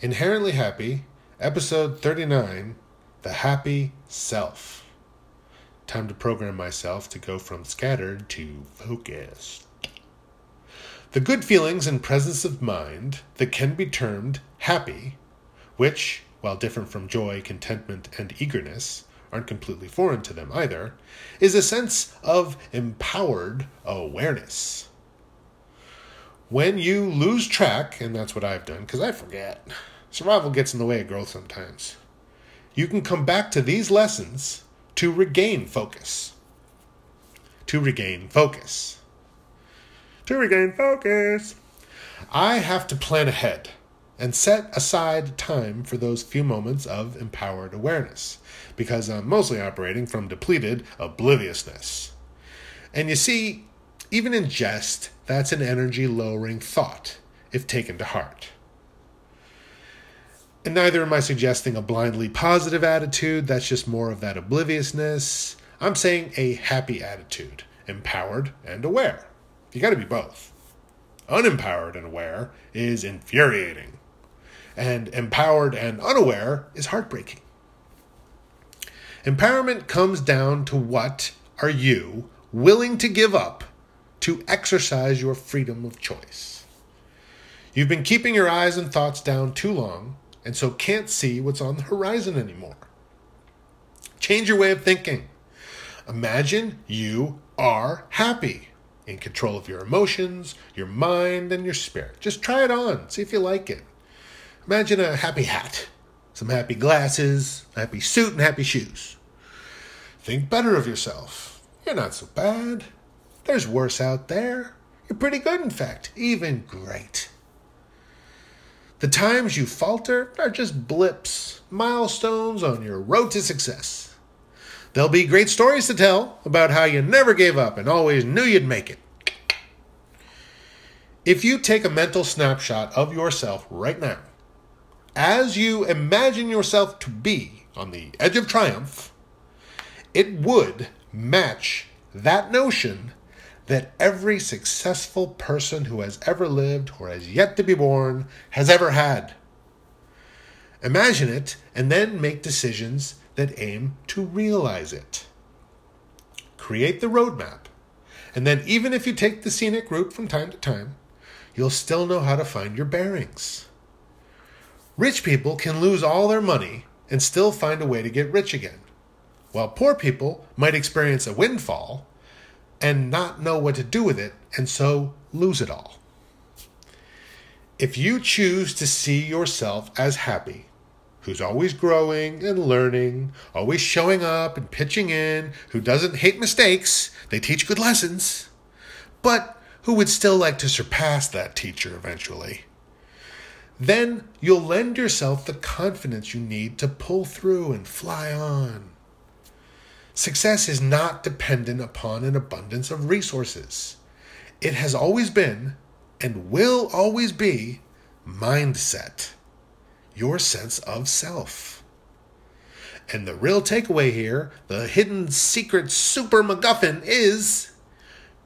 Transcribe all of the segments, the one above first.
Inherently Happy, Episode 39 The Happy Self. Time to program myself to go from scattered to focused. The good feelings and presence of mind that can be termed happy, which, while different from joy, contentment, and eagerness, aren't completely foreign to them either, is a sense of empowered awareness when you lose track, and that's what I've done because I forget, survival gets in the way of growth sometimes. You can come back to these lessons to regain focus. To regain focus. To regain focus. I have to plan ahead and set aside time for those few moments of empowered awareness because I'm mostly operating from depleted obliviousness. And you see, even in jest, that's an energy lowering thought if taken to heart. And neither am I suggesting a blindly positive attitude, that's just more of that obliviousness. I'm saying a happy attitude, empowered and aware. You gotta be both. Unempowered and aware is infuriating, and empowered and unaware is heartbreaking. Empowerment comes down to what are you willing to give up to exercise your freedom of choice. You've been keeping your eyes and thoughts down too long, and so can't see what's on the horizon anymore. Change your way of thinking. Imagine you are happy, in control of your emotions, your mind, and your spirit. Just try it on, see if you like it. Imagine a happy hat, some happy glasses, a happy suit, and happy shoes. Think better of yourself. You're not so bad. There's worse out there. You're pretty good, in fact, even great. The times you falter are just blips, milestones on your road to success. There'll be great stories to tell about how you never gave up and always knew you'd make it. If you take a mental snapshot of yourself right now, as you imagine yourself to be on the edge of triumph, it would match that notion that every successful person who has ever lived or has yet to be born has ever had. Imagine it and then make decisions that aim to realize it. Create the roadmap, and then even if you take the scenic route from time to time, you'll still know how to find your bearings. Rich people can lose all their money and still find a way to get rich again, while poor people might experience a windfall and not know what to do with it, and so lose it all. If you choose to see yourself as happy, who's always growing and learning, always showing up and pitching in, who doesn't hate mistakes, they teach good lessons, but who would still like to surpass that teacher eventually, then you'll lend yourself the confidence you need to pull through and fly on. Success is not dependent upon an abundance of resources. It has always been and will always be mindset, your sense of self. And the real takeaway here, the hidden secret super MacGuffin is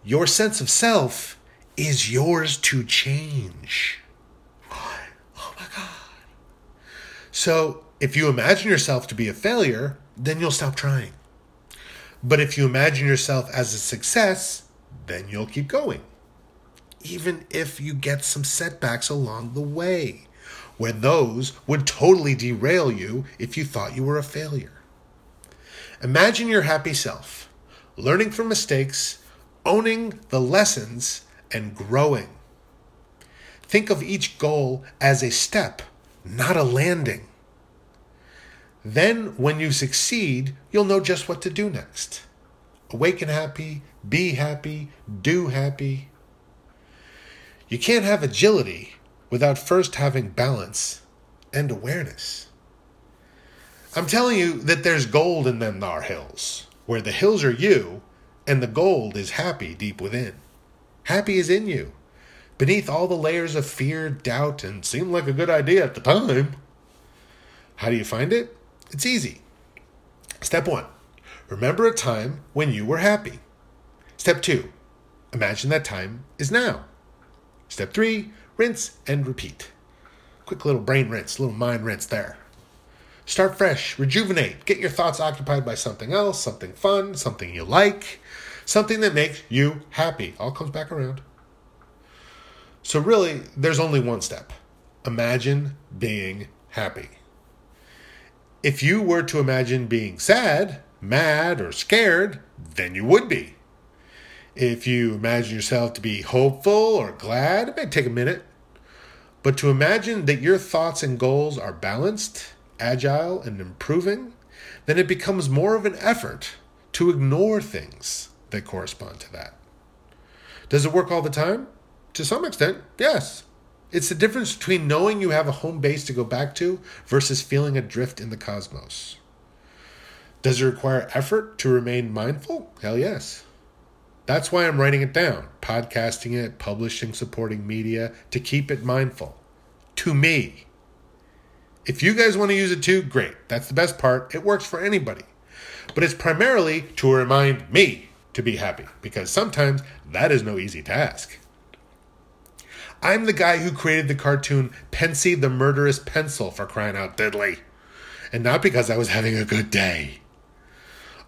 your sense of self is yours to change. Oh my God. So if you imagine yourself to be a failure, then you'll stop trying. But if you imagine yourself as a success, then you'll keep going. Even if you get some setbacks along the way, where those would totally derail you if you thought you were a failure. Imagine your happy self, learning from mistakes, owning the lessons, and growing. Think of each goal as a step, not a landing. Then, when you succeed, you'll know just what to do next. Awaken happy, be happy, do happy. You can't have agility without first having balance and awareness. I'm telling you that there's gold in them thar hills, where the hills are you and the gold is happy deep within. Happy is in you, beneath all the layers of fear, doubt, and seemed like a good idea at the time. How do you find it? It's easy. Step one remember a time when you were happy. Step two imagine that time is now. Step three rinse and repeat. quick little brain rinse, little mind rinse there. Start fresh, rejuvenate, get your thoughts occupied by something else, something fun, something you like, something that makes you happy. All comes back around. So, really, there's only one step imagine being happy. If you were to imagine being sad, mad, or scared, then you would be. If you imagine yourself to be hopeful or glad, it may take a minute. But to imagine that your thoughts and goals are balanced, agile, and improving, then it becomes more of an effort to ignore things that correspond to that. Does it work all the time? To some extent, yes. It's the difference between knowing you have a home base to go back to versus feeling adrift in the cosmos. Does it require effort to remain mindful? Hell yes. That's why I'm writing it down, podcasting it, publishing, supporting media to keep it mindful. To me. If you guys want to use it too, great. That's the best part. It works for anybody. But it's primarily to remind me to be happy because sometimes that is no easy task. I'm the guy who created the cartoon Pensy the Murderous Pencil for crying out diddly. And not because I was having a good day.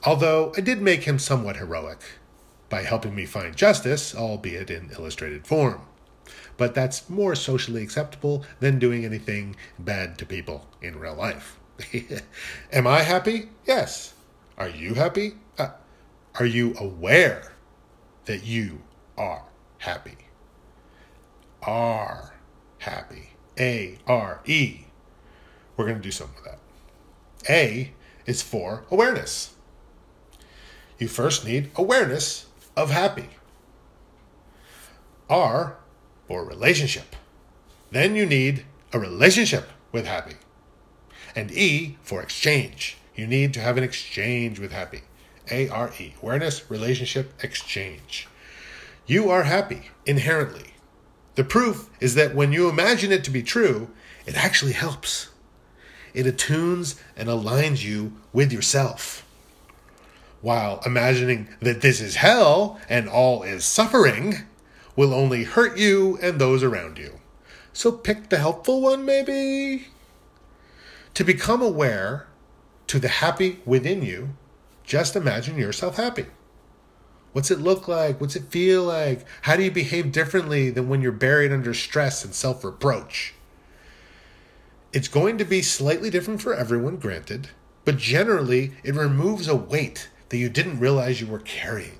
Although I did make him somewhat heroic by helping me find justice, albeit in illustrated form. But that's more socially acceptable than doing anything bad to people in real life. Am I happy? Yes. Are you happy? Uh, are you aware that you are happy? Are happy. A R E. We're going to do something with that. A is for awareness. You first need awareness of happy. R for relationship. Then you need a relationship with happy. And E for exchange. You need to have an exchange with happy. A R E. Awareness, relationship, exchange. You are happy inherently. The proof is that when you imagine it to be true, it actually helps. It attunes and aligns you with yourself. While imagining that this is hell and all is suffering will only hurt you and those around you. So pick the helpful one, maybe? To become aware to the happy within you, just imagine yourself happy. What's it look like? What's it feel like? How do you behave differently than when you're buried under stress and self reproach? It's going to be slightly different for everyone, granted, but generally it removes a weight that you didn't realize you were carrying.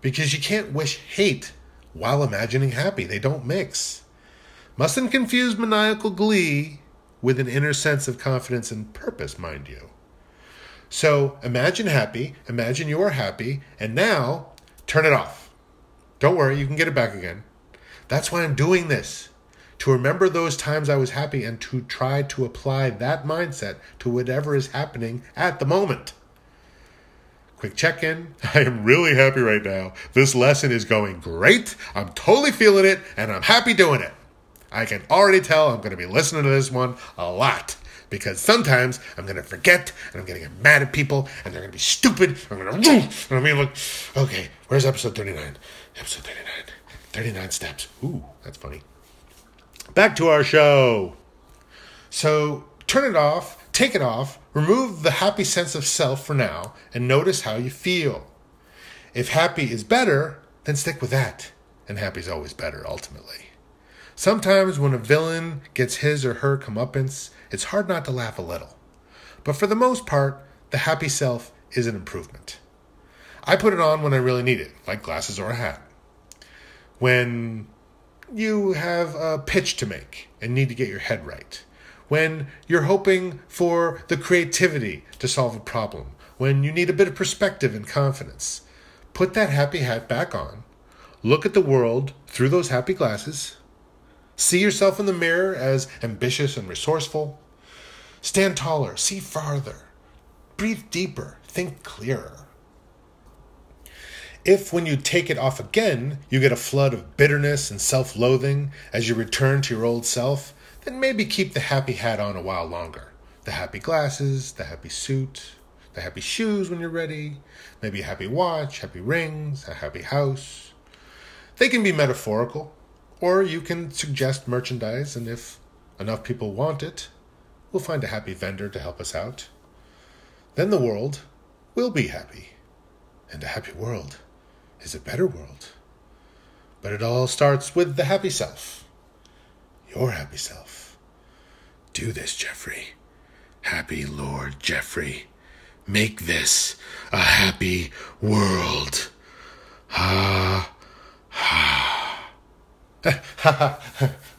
Because you can't wish hate while imagining happy, they don't mix. Mustn't confuse maniacal glee with an inner sense of confidence and purpose, mind you. So imagine happy, imagine you are happy, and now turn it off. Don't worry, you can get it back again. That's why I'm doing this. To remember those times I was happy and to try to apply that mindset to whatever is happening at the moment. Quick check in. I am really happy right now. This lesson is going great. I'm totally feeling it and I'm happy doing it. I can already tell I'm going to be listening to this one a lot because sometimes I'm going to forget and I'm going to get mad at people and they're going to be stupid. I'm going to, and I'm going to look, okay, where's episode 39? Episode 39. 39 steps. Ooh, that's funny. Back to our show. So turn it off, take it off, remove the happy sense of self for now, and notice how you feel. If happy is better, then stick with that. And happy is always better, ultimately. Sometimes when a villain gets his or her comeuppance, it's hard not to laugh a little. But for the most part, the happy self is an improvement. I put it on when I really need it, like glasses or a hat. When you have a pitch to make and need to get your head right. When you're hoping for the creativity to solve a problem. When you need a bit of perspective and confidence. Put that happy hat back on. Look at the world through those happy glasses See yourself in the mirror as ambitious and resourceful. Stand taller, see farther, breathe deeper, think clearer. If, when you take it off again, you get a flood of bitterness and self loathing as you return to your old self, then maybe keep the happy hat on a while longer. The happy glasses, the happy suit, the happy shoes when you're ready, maybe a happy watch, happy rings, a happy house. They can be metaphorical, or you can suggest merchandise, and if enough people want it, we'll find a happy vendor to help us out. Then the world will be happy. And a happy world is a better world. But it all starts with the happy self. Your happy self. Do this, Jeffrey. Happy Lord Jeffrey. Make this a happy world. Ha, ha. 嘘。